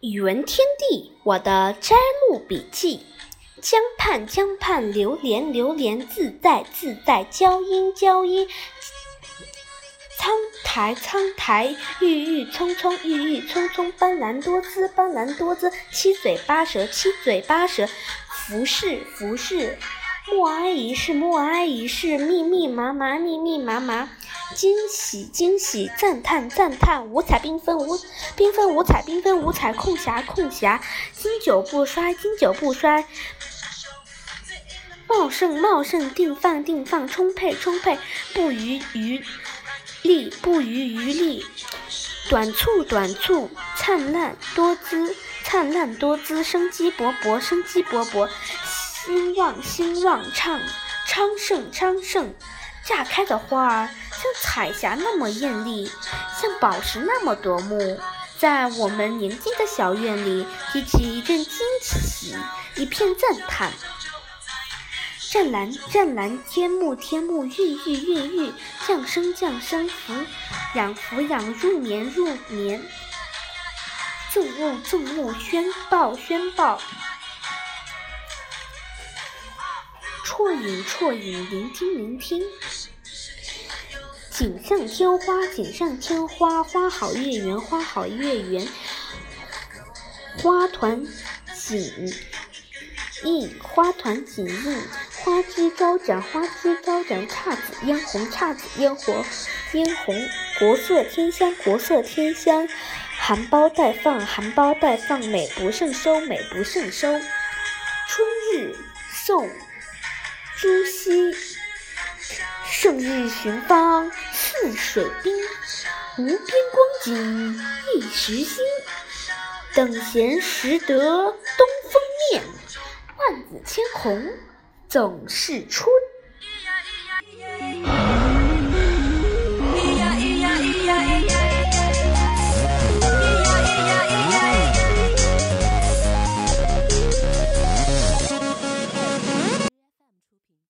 语文天地，我的摘录笔记。江畔江畔，流连流连，自在自在，娇音娇音。苍苔苍苔，郁郁葱葱，郁郁葱葱，斑斓多姿斑斓多姿，七嘴八舌七嘴八舌，服饰服饰，默哀一世默哀一世，密密麻麻密密麻麻，惊喜惊喜，赞叹赞叹，五彩缤纷五缤纷五彩缤纷五彩，空霞空霞，经久不衰经久不衰，茂盛茂盛，定放定放，充沛充沛，不遗余。力不遗余力，短促短促，灿烂多姿，灿烂多姿，生机勃勃，生机勃勃，兴旺兴旺，昌昌盛昌盛。炸开的花儿像彩霞那么艳丽，像宝石那么夺目，在我们宁静的小院里，激起一阵惊喜，一片赞叹。湛蓝湛蓝，天幕天幕，孕育，孕育，降生降生，抚养抚养，入眠入眠，纵物纵物，宣报宣报，啜饮啜饮，聆听聆听。锦上添花锦上添花，花好月圆花好月圆，花团锦映花团锦映。花枝招展，花枝招展，姹紫嫣红，姹紫嫣红，嫣红，国色天香，国色天香，含苞待放，含苞待放，美不胜收，美不胜收。春日，宋，朱熹。胜日寻芳，泗水滨，无边光景一时新。等闲识得东风面，万紫千红。总是春。